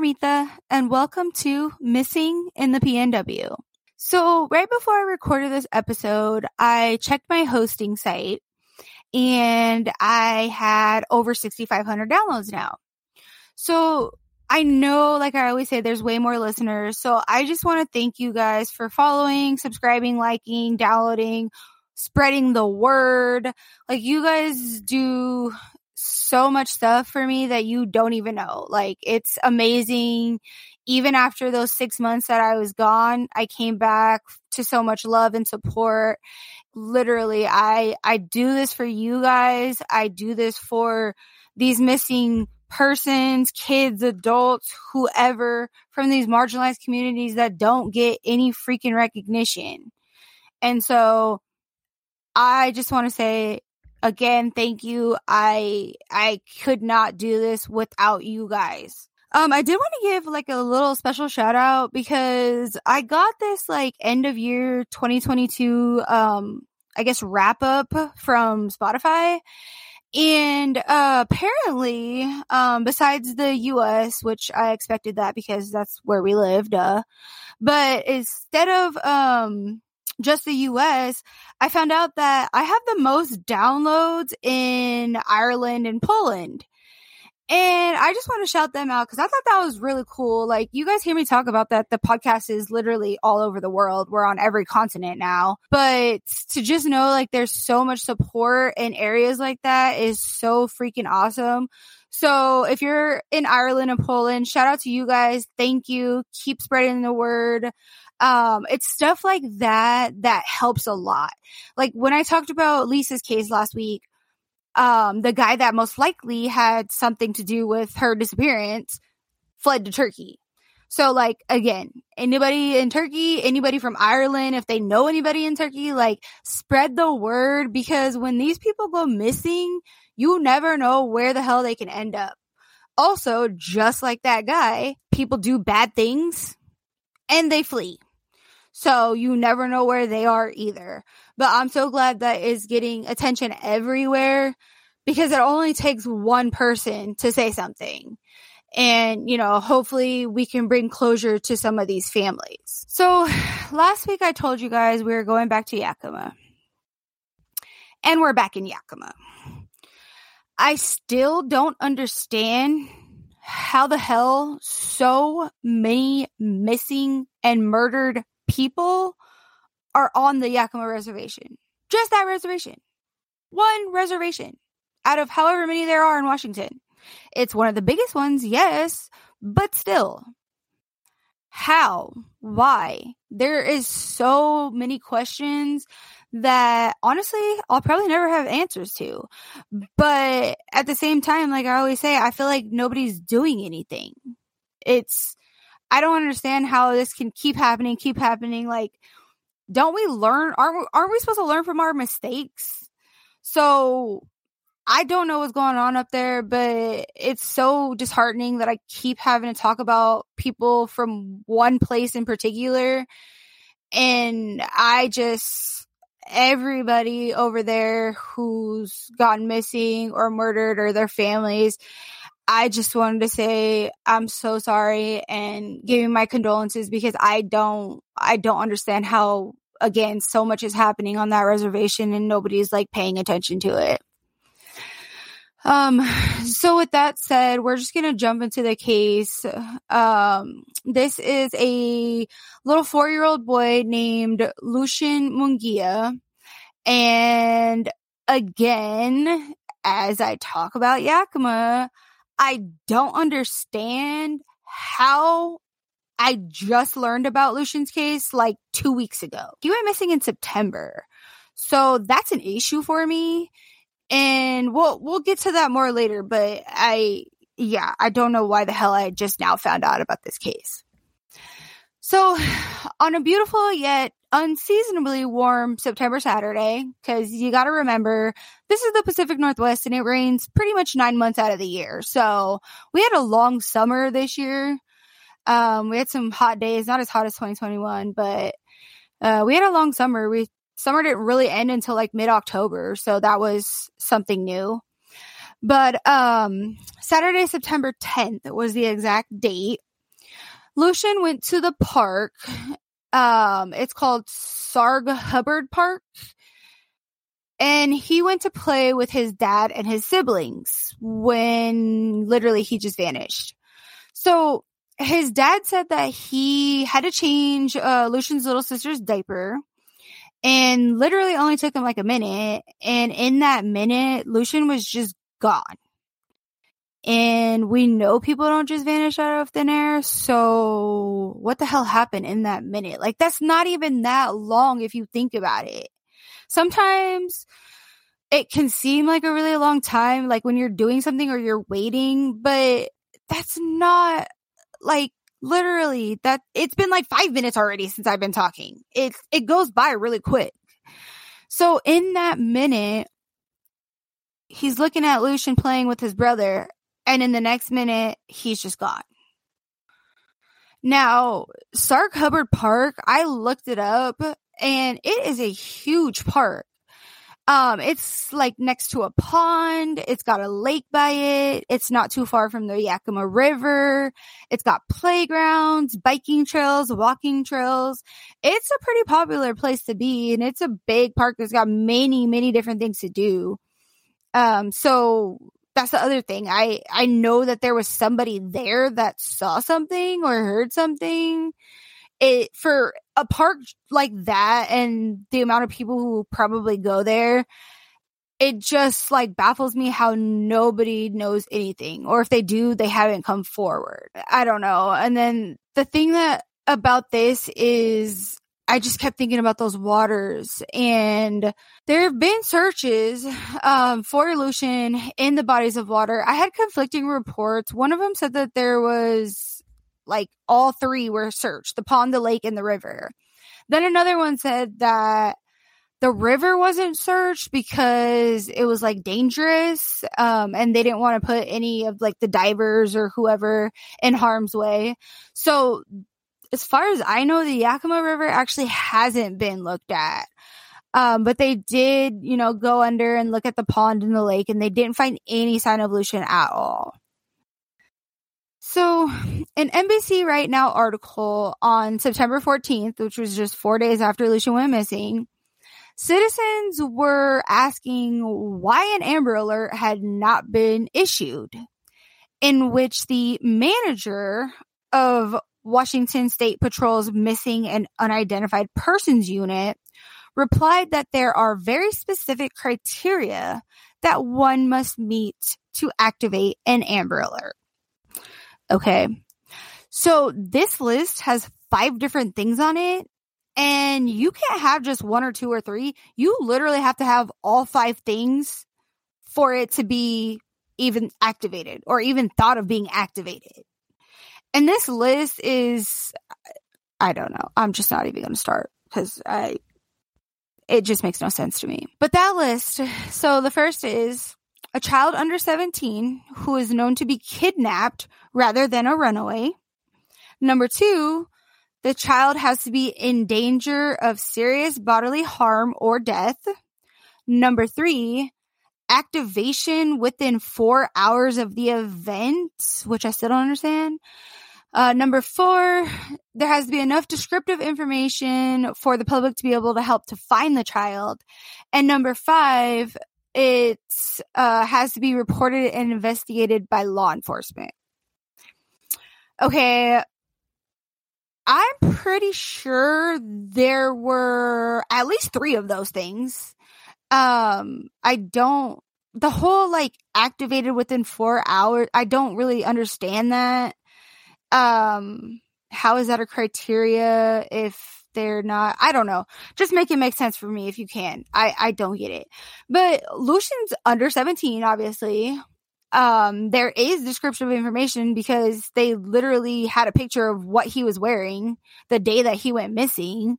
Carmita and welcome to Missing in the PNW. So right before I recorded this episode, I checked my hosting site and I had over 6,500 downloads now. So I know, like I always say, there's way more listeners. So I just want to thank you guys for following, subscribing, liking, downloading, spreading the word. Like you guys do so much stuff for me that you don't even know. Like it's amazing. Even after those six months that I was gone, I came back to so much love and support. Literally, I, I do this for you guys. I do this for these missing persons, kids, adults, whoever from these marginalized communities that don't get any freaking recognition. And so I just want to say again, thank you. I I could not do this without you guys. Um, I did want to give like a little special shout out because I got this like end of year 2022, um, I guess wrap up from Spotify. And, uh, apparently, um, besides the US, which I expected that because that's where we lived, uh, but instead of, um, just the US, I found out that I have the most downloads in Ireland and Poland. And I just want to shout them out because I thought that was really cool. Like, you guys hear me talk about that. The podcast is literally all over the world. We're on every continent now. But to just know, like, there's so much support in areas like that is so freaking awesome. So if you're in Ireland and Poland, shout out to you guys. Thank you. Keep spreading the word. Um, it's stuff like that that helps a lot. Like when I talked about Lisa's case last week, um, the guy that most likely had something to do with her disappearance fled to Turkey. So like again, anybody in Turkey, anybody from Ireland, if they know anybody in Turkey, like spread the word because when these people go missing, you never know where the hell they can end up. Also, just like that guy, people do bad things and they flee. So you never know where they are either. But I'm so glad that is getting attention everywhere because it only takes one person to say something. And, you know, hopefully we can bring closure to some of these families. So last week I told you guys we were going back to Yakima. And we're back in Yakima. I still don't understand how the hell so many missing and murdered people are on the Yakima reservation. Just that reservation. One reservation out of however many there are in Washington. It's one of the biggest ones, yes, but still. How? Why? There is so many questions that honestly I'll probably never have answers to. But at the same time, like I always say, I feel like nobody's doing anything. It's I don't understand how this can keep happening, keep happening. Like, don't we learn? Aren't we, aren't we supposed to learn from our mistakes? So I don't know what's going on up there, but it's so disheartening that I keep having to talk about people from one place in particular. And I just, everybody over there who's gotten missing or murdered or their families, I just wanted to say I'm so sorry and giving my condolences because I don't I don't understand how again so much is happening on that reservation and nobody's like paying attention to it. Um so with that said, we're just going to jump into the case. Um this is a little 4-year-old boy named Lucian Munguia and again as I talk about Yakima, I don't understand how I just learned about Lucian's case like two weeks ago. He went missing in September. So that's an issue for me. And we'll, we'll get to that more later, but I, yeah, I don't know why the hell I just now found out about this case. So on a beautiful yet unseasonably warm September Saturday, because you got to remember this is the Pacific Northwest and it rains pretty much nine months out of the year. So we had a long summer this year. Um, we had some hot days, not as hot as 2021, but uh, we had a long summer. We summer didn't really end until like mid October, so that was something new. But um Saturday, September 10th was the exact date. Lucian went to the park. Um it's called Sarg Hubbard Park. And he went to play with his dad and his siblings when literally he just vanished. So his dad said that he had to change uh, Lucian's little sister's diaper and literally only took him like a minute. And in that minute, Lucian was just gone. And we know people don't just vanish out of thin air. So what the hell happened in that minute? Like that's not even that long if you think about it. Sometimes it can seem like a really long time, like when you're doing something or you're waiting, but that's not like literally that it's been like five minutes already since I've been talking. It it goes by really quick. So in that minute, he's looking at Lucian playing with his brother, and in the next minute, he's just gone. Now, Sarg Hubbard Park, I looked it up and it is a huge park. Um, it's like next to a pond. It's got a lake by it. It's not too far from the Yakima River. It's got playgrounds, biking trails, walking trails. It's a pretty popular place to be and it's a big park that's got many, many different things to do. Um, so that's the other thing. I, I know that there was somebody there that saw something or heard something. It for a park like that and the amount of people who probably go there it just like baffles me how nobody knows anything or if they do they haven't come forward. I don't know. And then the thing that about this is I just kept thinking about those waters and there have been searches um, for Lucian in the bodies of water. I had conflicting reports. One of them said that there was like all three were searched the pond, the lake, and the river. Then another one said that the river wasn't searched because it was like dangerous um, and they didn't want to put any of like the divers or whoever in harm's way so as far as i know the yakima river actually hasn't been looked at. Um, but they did you know go under and look at the pond and the lake and they didn't find any sign of lucian at all. So, an NBC Right Now article on September 14th, which was just four days after Lucian went missing, citizens were asking why an Amber Alert had not been issued, in which the manager of Washington State Patrol's Missing and Unidentified Persons Unit replied that there are very specific criteria that one must meet to activate an Amber Alert. Okay. So this list has five different things on it and you can't have just one or two or three. You literally have to have all five things for it to be even activated or even thought of being activated. And this list is, I don't know. I'm just not even going to start because I, it just makes no sense to me. But that list, so the first is a child under 17 who is known to be kidnapped rather than a runaway. Number two, the child has to be in danger of serious bodily harm or death. Number three, activation within four hours of the event, which I still don't understand. Uh, number four, there has to be enough descriptive information for the public to be able to help to find the child. And number five, it uh, has to be reported and investigated by law enforcement. Okay, I'm pretty sure there were at least three of those things. Um, I don't, the whole like activated within four hours, I don't really understand that. Um, how is that a criteria if they're not i don't know. Just make it make sense for me if you can. I i don't get it. But lucian's under 17 obviously. Um there is descriptive information because they literally had a picture of what he was wearing the day that he went missing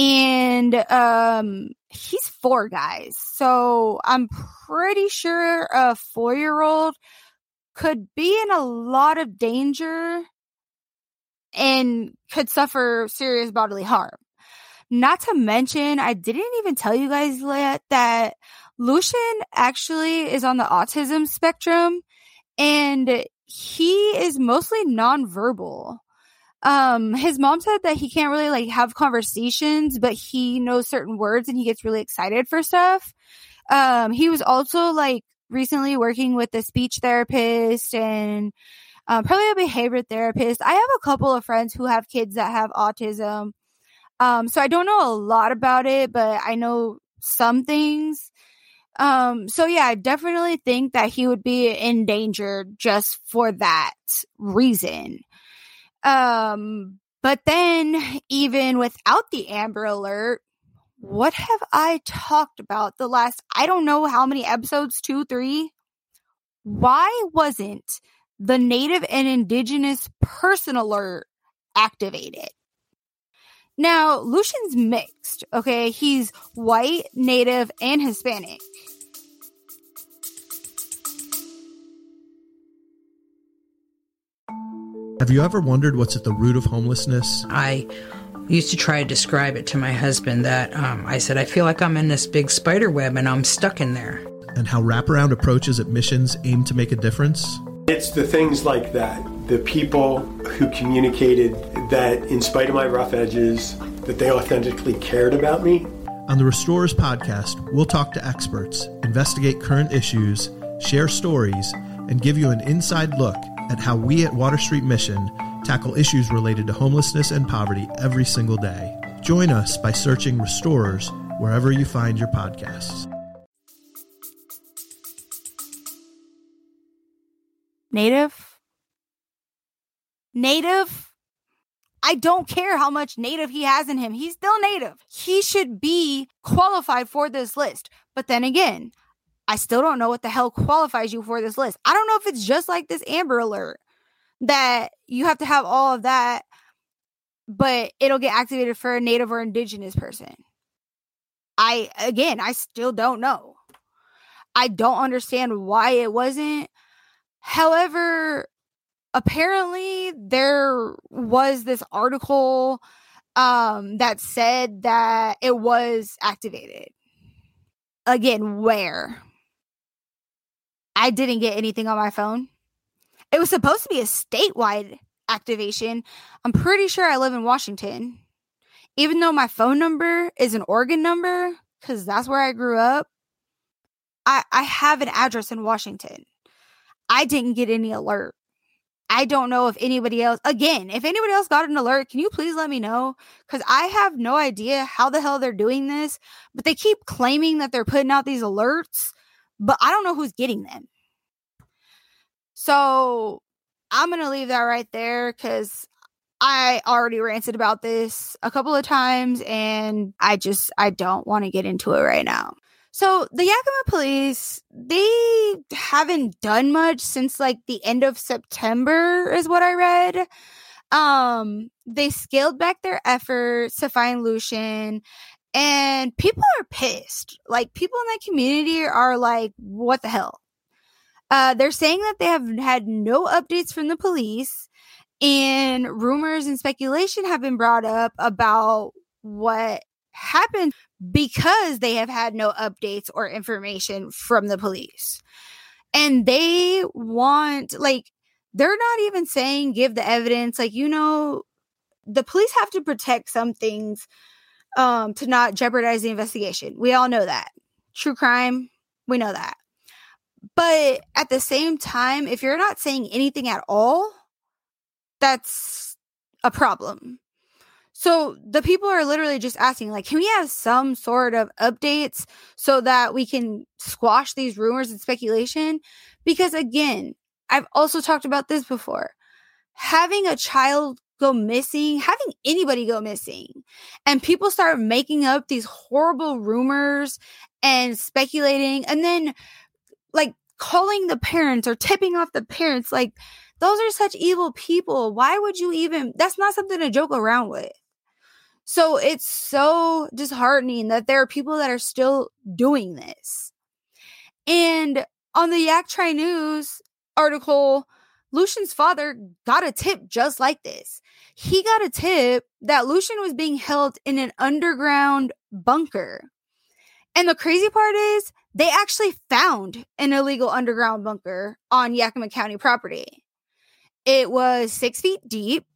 and um he's four guys so i'm pretty sure a four year old could be in a lot of danger and could suffer serious bodily harm. Not to mention, I didn't even tell you guys yet that Lucian actually is on the autism spectrum and he is mostly nonverbal. Um, his mom said that he can't really like have conversations, but he knows certain words and he gets really excited for stuff. Um, he was also like recently working with a speech therapist and um, probably a behavior therapist. I have a couple of friends who have kids that have autism. Um, so I don't know a lot about it, but I know some things. Um, so yeah, I definitely think that he would be in danger just for that reason. Um, but then even without the Amber Alert, what have I talked about the last, I don't know how many episodes, two, three? Why wasn't the Native and Indigenous Person Alert activated? Now, Lucian's mixed, okay? He's white, native, and Hispanic. Have you ever wondered what's at the root of homelessness? I used to try to describe it to my husband that um, I said, I feel like I'm in this big spider web and I'm stuck in there. And how wraparound approaches at missions aim to make a difference? It's the things like that the people who communicated that in spite of my rough edges, that they authentically cared about me. On the Restorers podcast, we'll talk to experts, investigate current issues, share stories, and give you an inside look at how we at Water Street Mission tackle issues related to homelessness and poverty every single day. Join us by searching Restorers wherever you find your podcasts. Native native. I don't care how much native he has in him. He's still native. He should be qualified for this list. But then again, I still don't know what the hell qualifies you for this list. I don't know if it's just like this Amber Alert that you have to have all of that, but it'll get activated for a native or indigenous person. I, again, I still don't know. I don't understand why it wasn't. However, apparently there was this article um that said that it was activated again where i didn't get anything on my phone. It was supposed to be a statewide activation. I'm pretty sure i live in washington. Even though my phone number is an oregon number because that's where i grew up i i have an address in washington. I didn't get any alert. I don't know if anybody else, again, if anybody else got an alert, can you please let me know? Because I have no idea how the hell they're doing this, but they keep claiming that they're putting out these alerts, but I don't know who's getting them. So I'm going to leave that right there because I already ranted about this a couple of times and I just, I don't want to get into it right now. So the Yakima police, they haven't done much since like the end of September is what I read. Um, they scaled back their efforts to find Lucian and people are pissed. Like people in that community are like, what the hell? Uh, they're saying that they have had no updates from the police and rumors and speculation have been brought up about what happened because they have had no updates or information from the police. And they want, like, they're not even saying give the evidence. Like, you know, the police have to protect some things um, to not jeopardize the investigation. We all know that. True crime, we know that. But at the same time, if you're not saying anything at all, that's a problem. So the people are literally just asking, like, can we have some sort of updates so that we can squash these rumors and speculation? Because again, I've also talked about this before. Having a child go missing, having anybody go missing, and people start making up these horrible rumors and speculating, and then like calling the parents or tipping off the parents, like, those are such evil people. Why would you even? That's not something to joke around with. So it's so disheartening that there are people that are still doing this. And on the Yak News article, Lucian's father got a tip just like this. He got a tip that Lucian was being held in an underground bunker. And the crazy part is they actually found an illegal underground bunker on Yakima County property. It was six feet deep.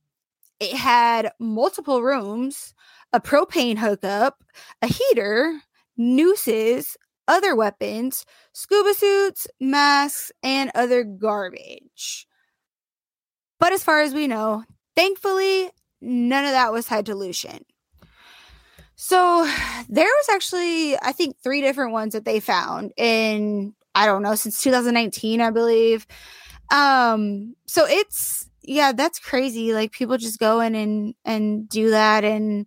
It had multiple rooms, a propane hookup, a heater, nooses, other weapons, scuba suits, masks, and other garbage. But as far as we know, thankfully, none of that was tied to Lucian. So there was actually, I think, three different ones that they found in, I don't know, since 2019, I believe. Um, so it's yeah, that's crazy. Like people just go in and and do that and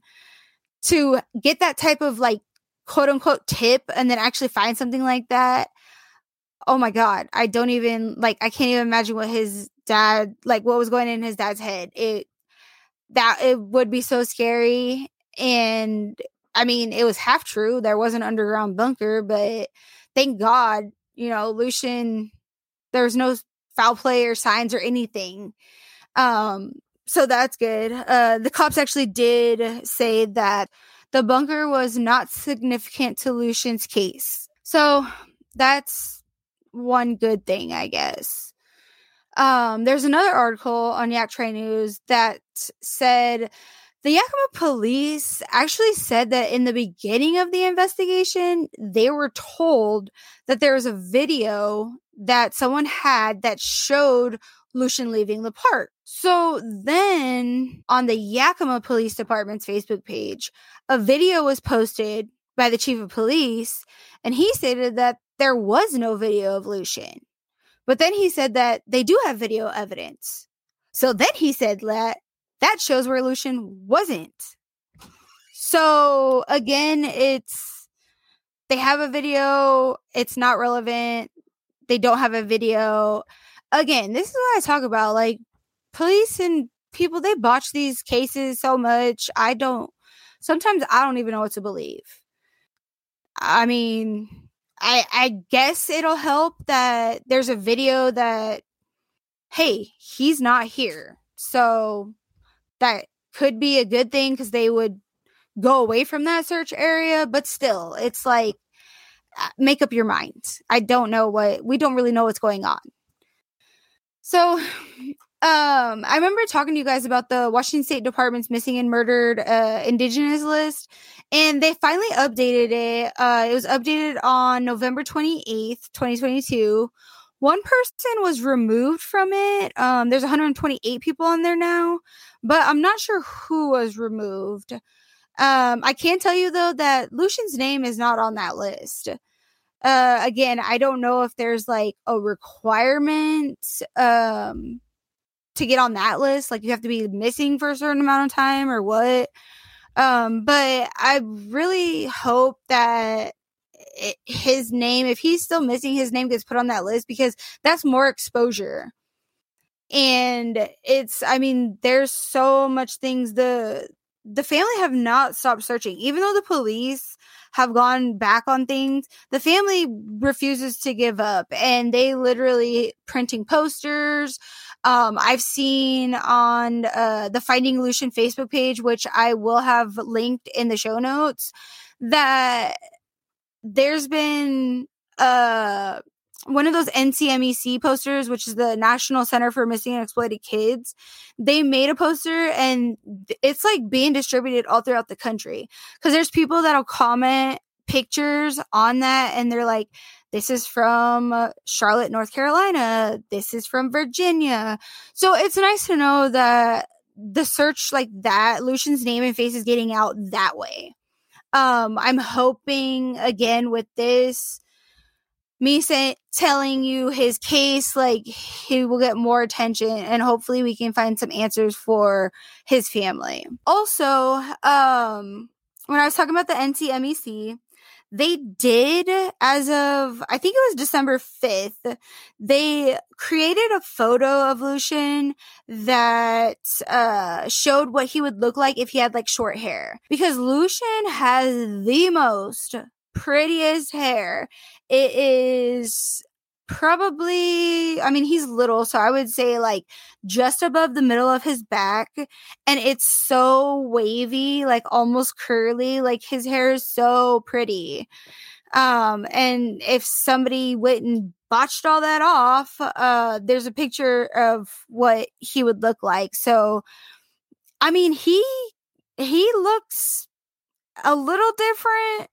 to get that type of like quote unquote tip and then actually find something like that. Oh my god, I don't even like I can't even imagine what his dad like what was going in his dad's head. It that it would be so scary and I mean, it was half true. There was an underground bunker, but thank God, you know, Lucian, there was no foul play or signs or anything. Um, so that's good. Uh, the cops actually did say that the bunker was not significant to Lucian's case. So that's one good thing, I guess. Um, there's another article on Yak Train News that said the Yakima police actually said that in the beginning of the investigation, they were told that there was a video that someone had that showed Lucian leaving the park. So then on the Yakima Police Department's Facebook page, a video was posted by the chief of police, and he stated that there was no video of Lucian. But then he said that they do have video evidence. So then he said that that shows where Lucian wasn't. So again, it's they have a video, it's not relevant. They don't have a video. Again, this is what I talk about. Like police and people, they botch these cases so much. I don't sometimes I don't even know what to believe. I mean, I I guess it'll help that there's a video that hey, he's not here. So that could be a good thing because they would go away from that search area but still it's like uh, make up your mind. I don't know what we don't really know what's going on. So um i remember talking to you guys about the washington state department's missing and murdered uh indigenous list and they finally updated it uh it was updated on november 28th 2022 one person was removed from it um there's 128 people on there now but I'm not sure who was removed. Um, I can tell you though that Lucian's name is not on that list. Uh, again, I don't know if there's like a requirement um to get on that list, like you have to be missing for a certain amount of time or what. Um, but I really hope that it, his name, if he's still missing, his name gets put on that list because that's more exposure. And it's i mean there's so much things the the family have not stopped searching. Even though the police have gone back on things the family refuses to give up and they literally printing posters. Um, i've seen on uh, the finding lucian facebook page which i will have linked in the show notes that there's been uh one of those NCMEC posters, which is the National Center for Missing and Exploited Kids, they made a poster and it's like being distributed all throughout the country. Because there's people that'll comment pictures on that and they're like, this is from Charlotte, North Carolina. This is from Virginia. So it's nice to know that the search like that, Lucian's name and face is getting out that way. Um, I'm hoping again with this me say, telling you his case, like he will get more attention and hopefully we can find some answers for his family. Also, um, when I was talking about the NCMEC, they did as of I think it was December 5th, they created a photo of Lucian that uh showed what he would look like if he had like short hair. Because Lucian has the most prettiest hair. It is probably i mean he's little so i would say like just above the middle of his back and it's so wavy like almost curly like his hair is so pretty Um, and if somebody went and botched all that off, uh, there's a picture of what he would look like. So, I mean, he he looks a little different,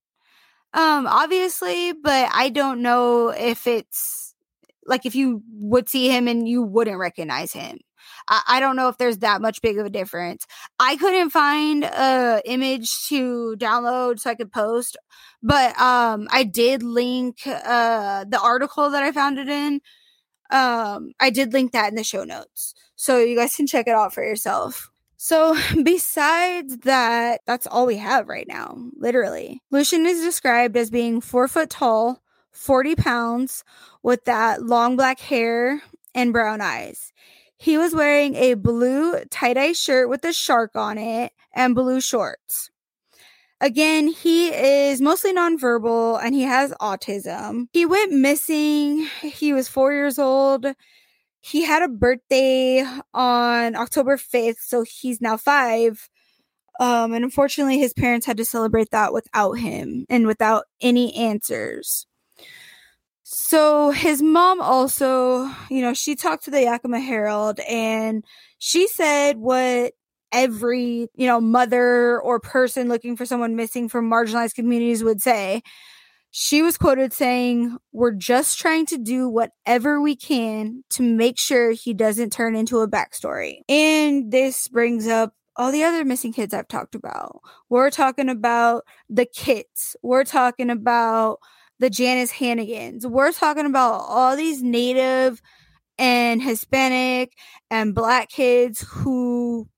um, obviously, but I don't know if it's like if you would see him and you wouldn't recognize him. I, I don't know if there's that much big of a difference. I couldn't find a image to download so I could post, but um, I did link uh the article that I found it in. Um, I did link that in the show notes, so you guys can check it out for yourself. So, besides that, that's all we have right now, literally. Lucian is described as being four foot tall, 40 pounds, with that long black hair and brown eyes. He was wearing a blue tie dye shirt with a shark on it and blue shorts. Again, he is mostly nonverbal and he has autism. He went missing. He was four years old. He had a birthday on October 5th, so he's now five. Um, and unfortunately, his parents had to celebrate that without him and without any answers. So his mom also, you know, she talked to the Yakima Herald and she said what every, you know, mother or person looking for someone missing from marginalized communities would say. She was quoted saying, We're just trying to do whatever we can to make sure he doesn't turn into a backstory. And this brings up all the other missing kids I've talked about. We're talking about the kits. We're talking about the Janice Hannigans. We're talking about all these Native and Hispanic and Black kids who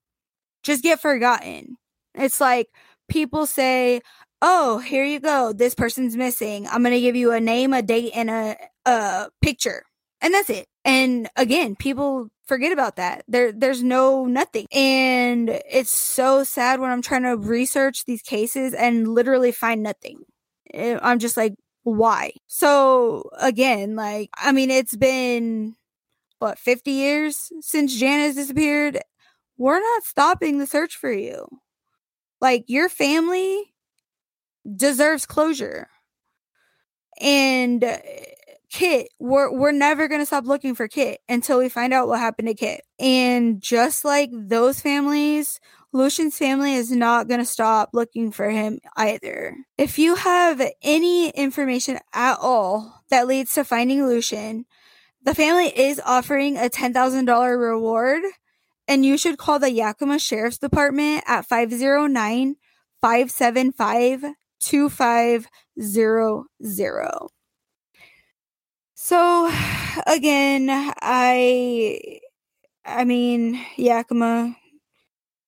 just get forgotten. It's like people say, "Oh, here you go. This person's missing. I'm going to give you a name, a date, and a a picture." And that's it. And again, people forget about that. There there's no nothing. And it's so sad when I'm trying to research these cases and literally find nothing. Eh, I'm just like, why? So again, like, I mean, it's been what, 50 years since Janice disappeared? We're not stopping the search for you. Like, your family deserves closure. And uh, Kit, we're we're never gonna stop looking for Kit until we find out what happened to Kit. And just like those families, Lucian's family is not to stop looking for him either. If you have any information at all that leads to finding Lucian, the family is offering a $10,000 reward, and you should call the Yakima Sheriff's Department at 509 575 2500. So, again, I. I mean, Yakima,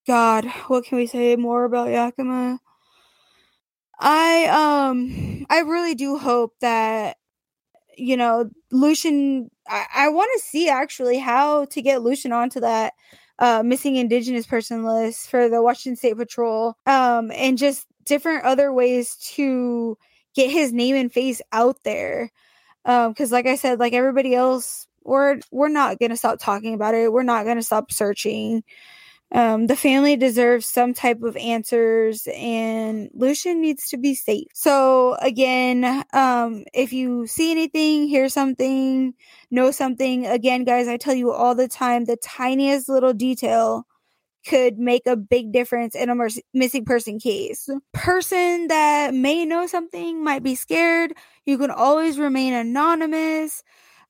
God, what can we say more about Yakima? I um I really do hope that you know Lucian I, I want to see actually how to get Lucian onto that uh missing indigenous person list for the Washington State Patrol um and just different other ways to get his name and face out there. Um cuz like I said like everybody else we're we're not to stop talking about it. We're not to stop searching. Um, the family deserves some type of answers, and Lucian needs to be safe. So, again, um, if you see anything, hear something, know something, again, guys, I tell you all the time the tiniest little detail could make a big difference in a missing person case. Person that may know something might be scared. You can always remain anonymous.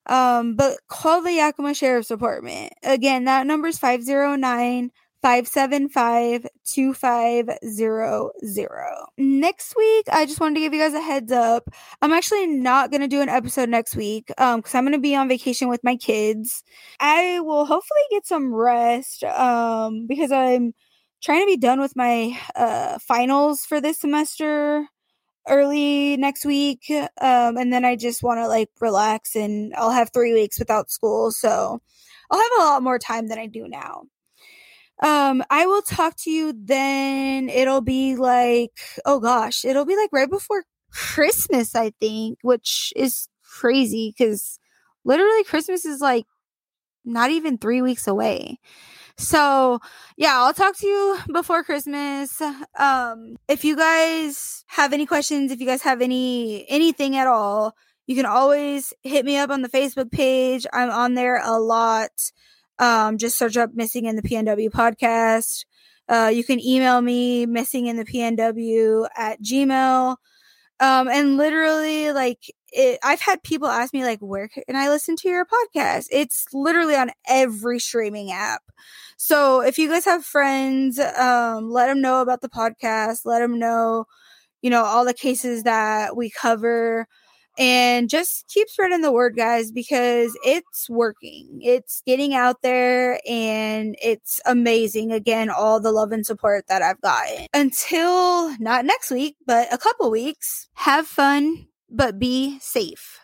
Um, but call the Yakima Sheriff's Department. Again, that number is 509 575 2500. Next week, I just wanted to give you guys a heads up. I'm actually not going to do an episode next week um cuz I'm going to be on vacation with my kids. I will hopefully get some rest um because I'm trying to be done with my uh finals for this semester early next week um and then I just want to like relax and I'll have 3 weeks without school so I'll have a lot more time than I do now. Um, I will talk to you then. It'll be like, oh gosh, it'll be like right before Christmas, I think, which is crazy because literally Christmas is like not even three weeks away. So, yeah, I'll talk to you before Christmas. Um, if you guys have any questions, if you guys have any anything at all, you can always hit me up on the Facebook page. I'm on there a lot. Um, just search up Missing in the PNW podcast. Uh, you can email me missing in the PNW at Gmail. Um, and literally, like, it, I've had people ask me, like, where can I listen to your podcast? It's literally on every streaming app. So if you guys have friends, um, let them know about the podcast. Let them know, you know, all the cases that we cover and just keep spreading the word guys because it's working. It's getting out there and it's amazing again all the love and support that i've gotten. Until not next week but a couple weeks have fun but be safe